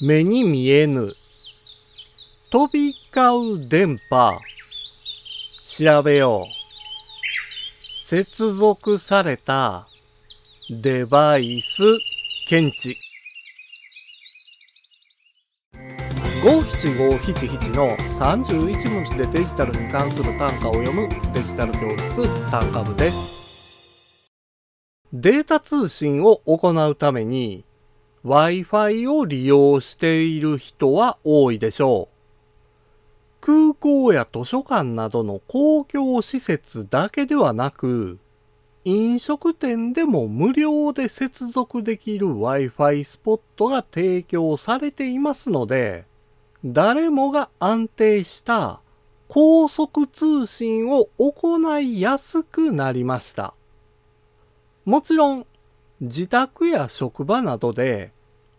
目に見えぬ。飛び交う電波。調べよう。接続された。デバイス。検知。五七五七七の31文字でデジタルに関する単価を読む。デジタル教室。単価部です。データ通信を行うために。Wi-Fi を利用している人は多いでしょう。空港や図書館などの公共施設だけではなく、飲食店でも無料で接続できる Wi-Fi スポットが提供されていますので、誰もが安定した高速通信を行いやすくなりました。もちろん自宅や職場などで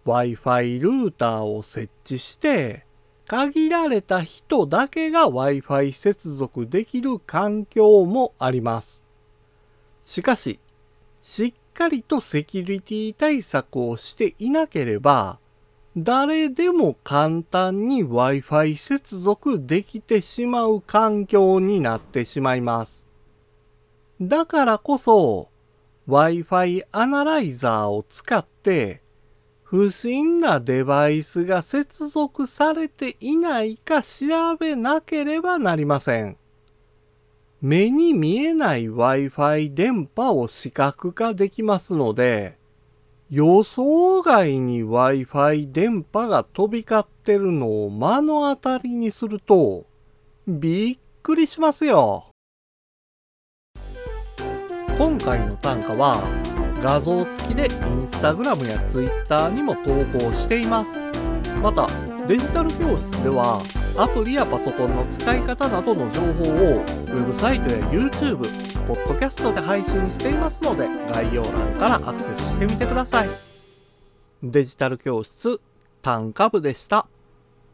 Wi-Fi ルーターを設置して、限られた人だけが Wi-Fi 接続できる環境もあります。しかし、しっかりとセキュリティ対策をしていなければ、誰でも簡単に Wi-Fi 接続できてしまう環境になってしまいます。だからこそ、Wi-Fi アナライザーを使って不審なデバイスが接続されていないか調べなければなりません。目に見えない Wi-Fi 電波を視覚化できますので、予想外に Wi-Fi 電波が飛び交ってるのを目の当たりにすると、びっくりしますよ。今回の単価は画像付きでインスタグラムやツイッターにも投稿しています。また、デジタル教室ではアプリやパソコンの使い方などの情報をウェブサイトや YouTube、ポッドキャストで配信していますので概要欄からアクセスしてみてください。デジタル教室単価部でした。